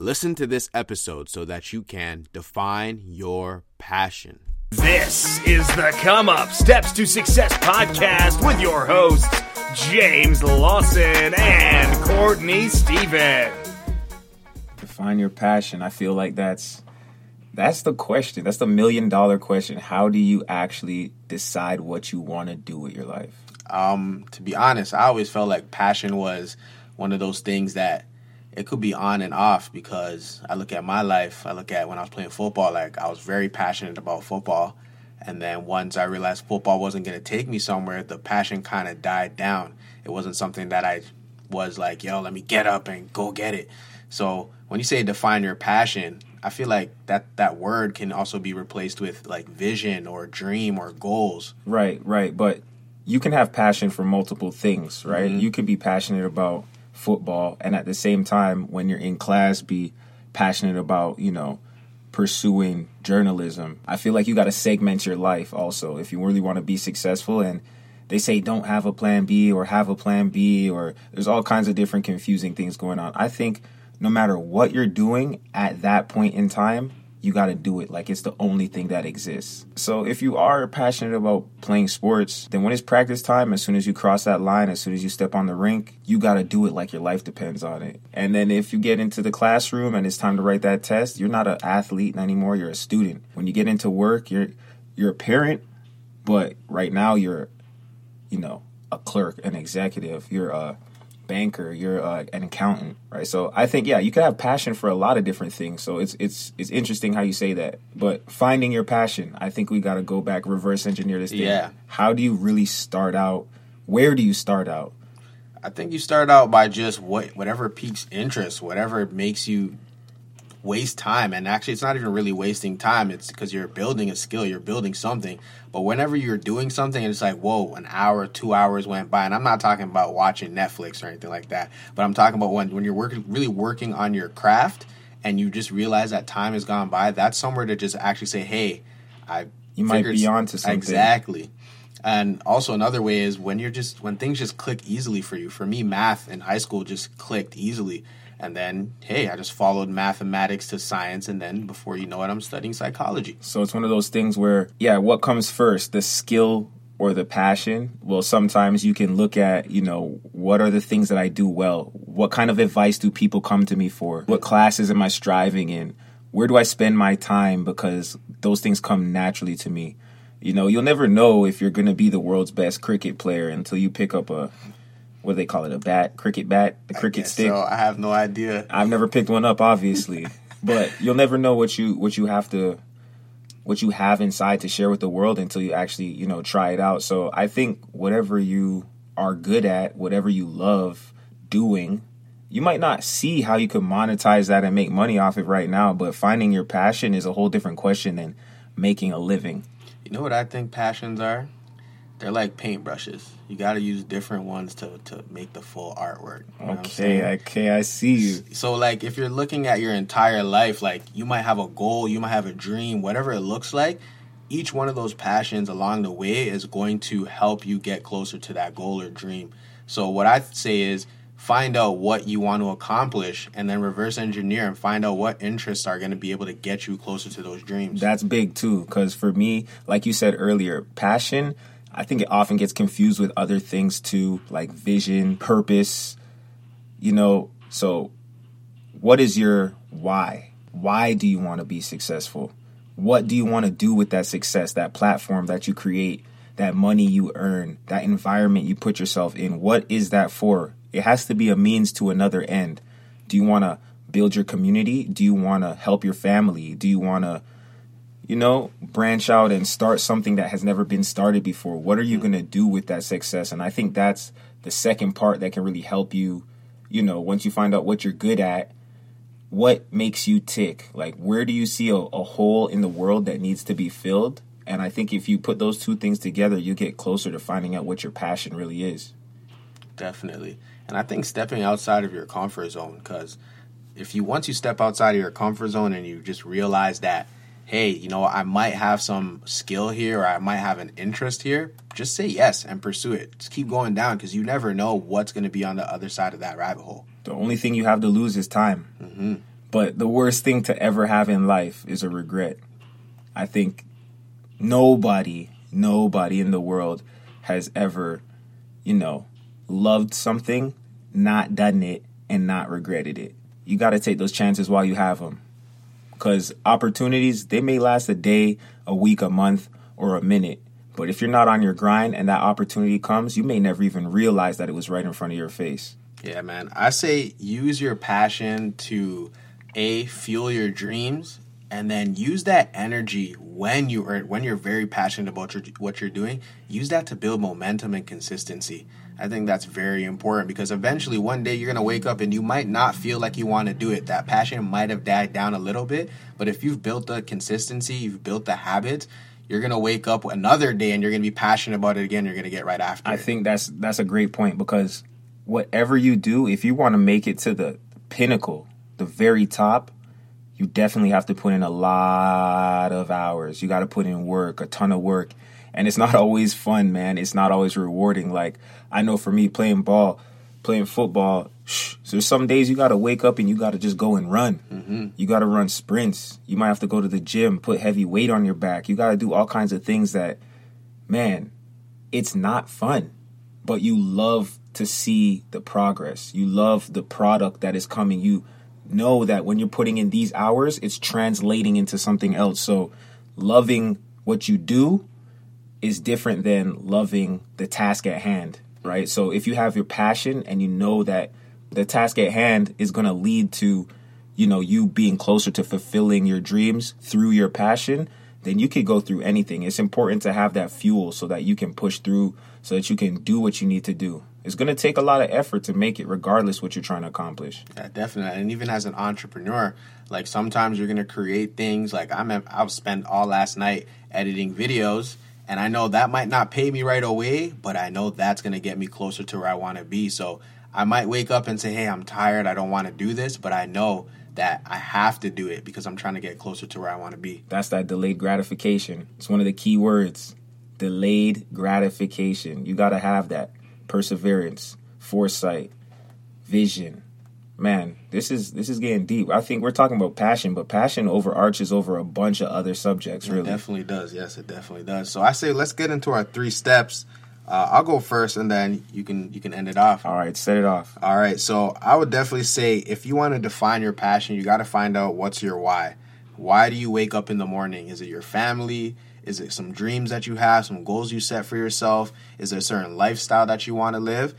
Listen to this episode so that you can define your passion. This is the Come Up Steps to Success podcast with your hosts, James Lawson and Courtney Stephen. Define your passion. I feel like that's that's the question. That's the million dollar question. How do you actually decide what you want to do with your life? Um, to be honest, I always felt like passion was one of those things that it could be on and off because I look at my life, I look at when I was playing football, like I was very passionate about football. And then once I realized football wasn't going to take me somewhere, the passion kind of died down. It wasn't something that I was like, yo, let me get up and go get it. So when you say define your passion, I feel like that that word can also be replaced with like vision or dream or goals. Right, right. But you can have passion for multiple things, right? Mm-hmm. You can be passionate about football and at the same time when you're in class be passionate about, you know, pursuing journalism. I feel like you got to segment your life also if you really want to be successful and they say don't have a plan B or have a plan B or there's all kinds of different confusing things going on. I think no matter what you're doing at that point in time, you got to do it like it's the only thing that exists. So if you are passionate about playing sports, then when it's practice time, as soon as you cross that line, as soon as you step on the rink, you got to do it like your life depends on it. And then if you get into the classroom and it's time to write that test, you're not an athlete anymore, you're a student. When you get into work, you're you're a parent, but right now you're you know, a clerk, an executive, you're a banker, you're uh, an accountant, right? So I think yeah, you can have passion for a lot of different things. So it's it's it's interesting how you say that. But finding your passion, I think we got to go back reverse engineer this thing. Yeah. How do you really start out? Where do you start out? I think you start out by just what whatever piques interest, whatever makes you waste time. And actually, it's not even really wasting time. It's because you're building a skill, you're building something. But whenever you're doing something, and it's like, whoa, an hour, two hours went by, and I'm not talking about watching Netflix or anything like that. But I'm talking about when when you're working really working on your craft, and you just realize that time has gone by. That's somewhere to just actually say, hey, I You might be onto something. Exactly. And also another way is when you're just when things just click easily for you. For me, math in high school just clicked easily. And then, hey, I just followed mathematics to science, and then before you know it, I'm studying psychology. So it's one of those things where, yeah, what comes first, the skill or the passion? Well, sometimes you can look at, you know, what are the things that I do well? What kind of advice do people come to me for? What classes am I striving in? Where do I spend my time? Because those things come naturally to me. You know, you'll never know if you're going to be the world's best cricket player until you pick up a, what do they call it, a bat, cricket bat, the cricket stick. So I have no idea. I've never picked one up, obviously, but you'll never know what you what you have to what you have inside to share with the world until you actually you know try it out. So I think whatever you are good at, whatever you love doing, you might not see how you could monetize that and make money off it right now, but finding your passion is a whole different question than making a living. You know what I think passions are? They're like paintbrushes. You got to use different ones to, to make the full artwork. You know what I'm saying? Okay, okay, I see you. So like if you're looking at your entire life, like you might have a goal, you might have a dream, whatever it looks like, each one of those passions along the way is going to help you get closer to that goal or dream. So what I say is find out what you want to accomplish and then reverse engineer and find out what interests are going to be able to get you closer to those dreams. That's big too, because for me, like you said earlier, passion, I think it often gets confused with other things too, like vision, purpose, you know. So, what is your why? Why do you want to be successful? What do you want to do with that success, that platform that you create, that money you earn, that environment you put yourself in? What is that for? It has to be a means to another end. Do you want to build your community? Do you want to help your family? Do you want to you know, branch out and start something that has never been started before. What are you mm-hmm. going to do with that success? And I think that's the second part that can really help you, you know, once you find out what you're good at, what makes you tick? Like, where do you see a, a hole in the world that needs to be filled? And I think if you put those two things together, you get closer to finding out what your passion really is. Definitely. And I think stepping outside of your comfort zone cuz if you once you step outside of your comfort zone and you just realize that hey, you know, I might have some skill here or I might have an interest here, just say yes and pursue it. Just keep going down because you never know what's going to be on the other side of that rabbit hole. The only thing you have to lose is time. Mm-hmm. But the worst thing to ever have in life is a regret. I think nobody, nobody in the world has ever, you know, loved something, not done it, and not regretted it. You got to take those chances while you have them. Because opportunities, they may last a day, a week, a month, or a minute. But if you're not on your grind and that opportunity comes, you may never even realize that it was right in front of your face. Yeah, man. I say use your passion to a fuel your dreams and then use that energy when you are when you're very passionate about your, what you're doing use that to build momentum and consistency i think that's very important because eventually one day you're going to wake up and you might not feel like you want to do it that passion might have died down a little bit but if you've built the consistency you've built the habits you're going to wake up another day and you're going to be passionate about it again you're going to get right after i it. think that's that's a great point because whatever you do if you want to make it to the pinnacle the very top you definitely have to put in a lot of hours. You got to put in work, a ton of work. And it's not always fun, man. It's not always rewarding. Like, I know for me, playing ball, playing football, shh, so some days you got to wake up and you got to just go and run. Mm-hmm. You got to run sprints. You might have to go to the gym, put heavy weight on your back. You got to do all kinds of things that, man, it's not fun. But you love to see the progress. You love the product that is coming. You know that when you're putting in these hours, it's translating into something else. So loving what you do is different than loving the task at hand, right? So if you have your passion and you know that the task at hand is going to lead to, you know, you being closer to fulfilling your dreams through your passion, then you could go through anything. It's important to have that fuel so that you can push through so that you can do what you need to do. It's going to take a lot of effort to make it, regardless what you're trying to accomplish. Yeah, definitely. And even as an entrepreneur, like sometimes you're going to create things. Like I'm, I've spent all last night editing videos, and I know that might not pay me right away, but I know that's going to get me closer to where I want to be. So I might wake up and say, "Hey, I'm tired. I don't want to do this," but I know that I have to do it because I'm trying to get closer to where I want to be. That's that delayed gratification. It's one of the key words. Delayed gratification. You got to have that perseverance, foresight, vision. Man, this is this is getting deep. I think we're talking about passion, but passion overarches over a bunch of other subjects. Really, it definitely does. Yes, it definitely does. So I say let's get into our three steps. Uh, I'll go first, and then you can you can end it off. All right, set it off. All right. So I would definitely say if you want to define your passion, you got to find out what's your why. Why do you wake up in the morning? Is it your family? Is it some dreams that you have, some goals you set for yourself? Is there a certain lifestyle that you want to live?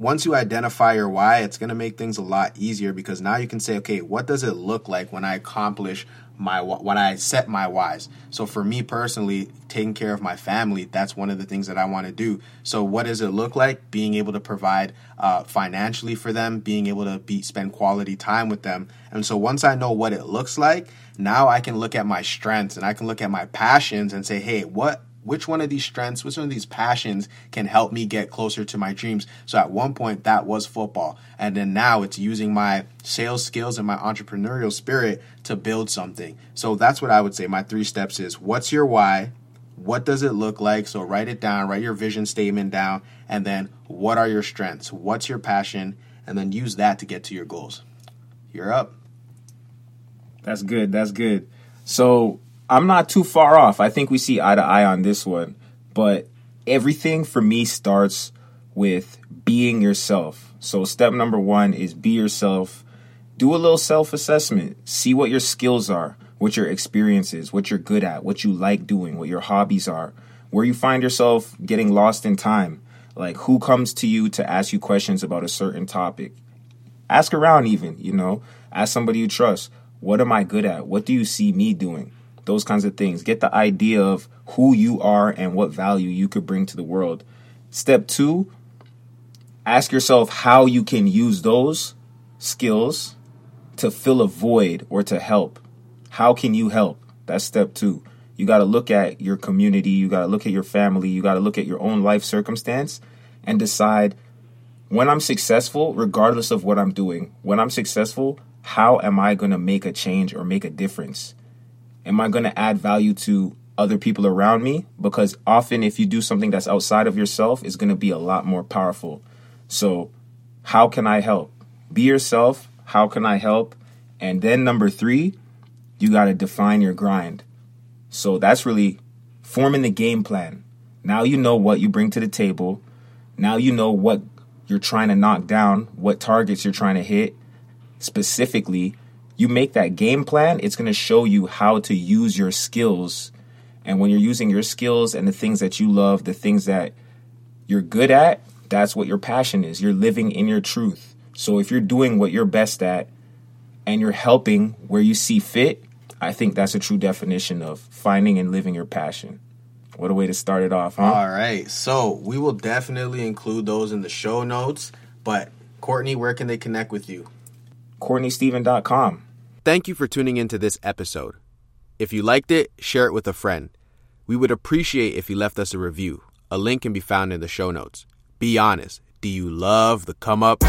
Once you identify your why, it's going to make things a lot easier because now you can say, okay, what does it look like when I accomplish my when I set my whys. So for me personally, taking care of my family, that's one of the things that I want to do. So what does it look like? Being able to provide uh, financially for them, being able to be spend quality time with them. And so once I know what it looks like, now I can look at my strengths and I can look at my passions and say, hey, what which one of these strengths, which one of these passions can help me get closer to my dreams. So at one point that was football. And then now it's using my sales skills and my entrepreneurial spirit to build something. So that's what I would say. My three steps is what's your why? What does it look like? So write it down, write your vision statement down, and then what are your strengths? What's your passion? And then use that to get to your goals. You're up. That's good. That's good. So I'm not too far off. I think we see eye to eye on this one. But everything for me starts with being yourself. So step number one is be yourself. Do a little self assessment. See what your skills are, what your experiences, what you're good at, what you like doing, what your hobbies are, where you find yourself getting lost in time. Like who comes to you to ask you questions about a certain topic. Ask around, even, you know, ask somebody you trust. What am I good at? What do you see me doing? Those kinds of things. Get the idea of who you are and what value you could bring to the world. Step two, ask yourself how you can use those skills to fill a void or to help. How can you help? That's step two. You got to look at your community, you got to look at your family, you got to look at your own life circumstance and decide when I'm successful, regardless of what I'm doing, when I'm successful, how am I going to make a change or make a difference? Am I going to add value to other people around me? Because often, if you do something that's outside of yourself, it's going to be a lot more powerful. So, how can I help? Be yourself. How can I help? And then number three, you got to define your grind. So that's really forming the game plan. Now you know what you bring to the table. Now you know what you're trying to knock down, what targets you're trying to hit specifically. You make that game plan, it's going to show you how to use your skills. And when you're using your skills and the things that you love, the things that you're good at, that's what your passion is. You're living in your truth. So if you're doing what you're best at and you're helping where you see fit, I think that's a true definition of finding and living your passion. What a way to start it off, huh? All right. So we will definitely include those in the show notes. But Courtney, where can they connect with you? CourtneyStephen.com. Thank you for tuning into this episode. If you liked it, share it with a friend. We would appreciate if you left us a review. A link can be found in the show notes. Be honest. Do you love the come up?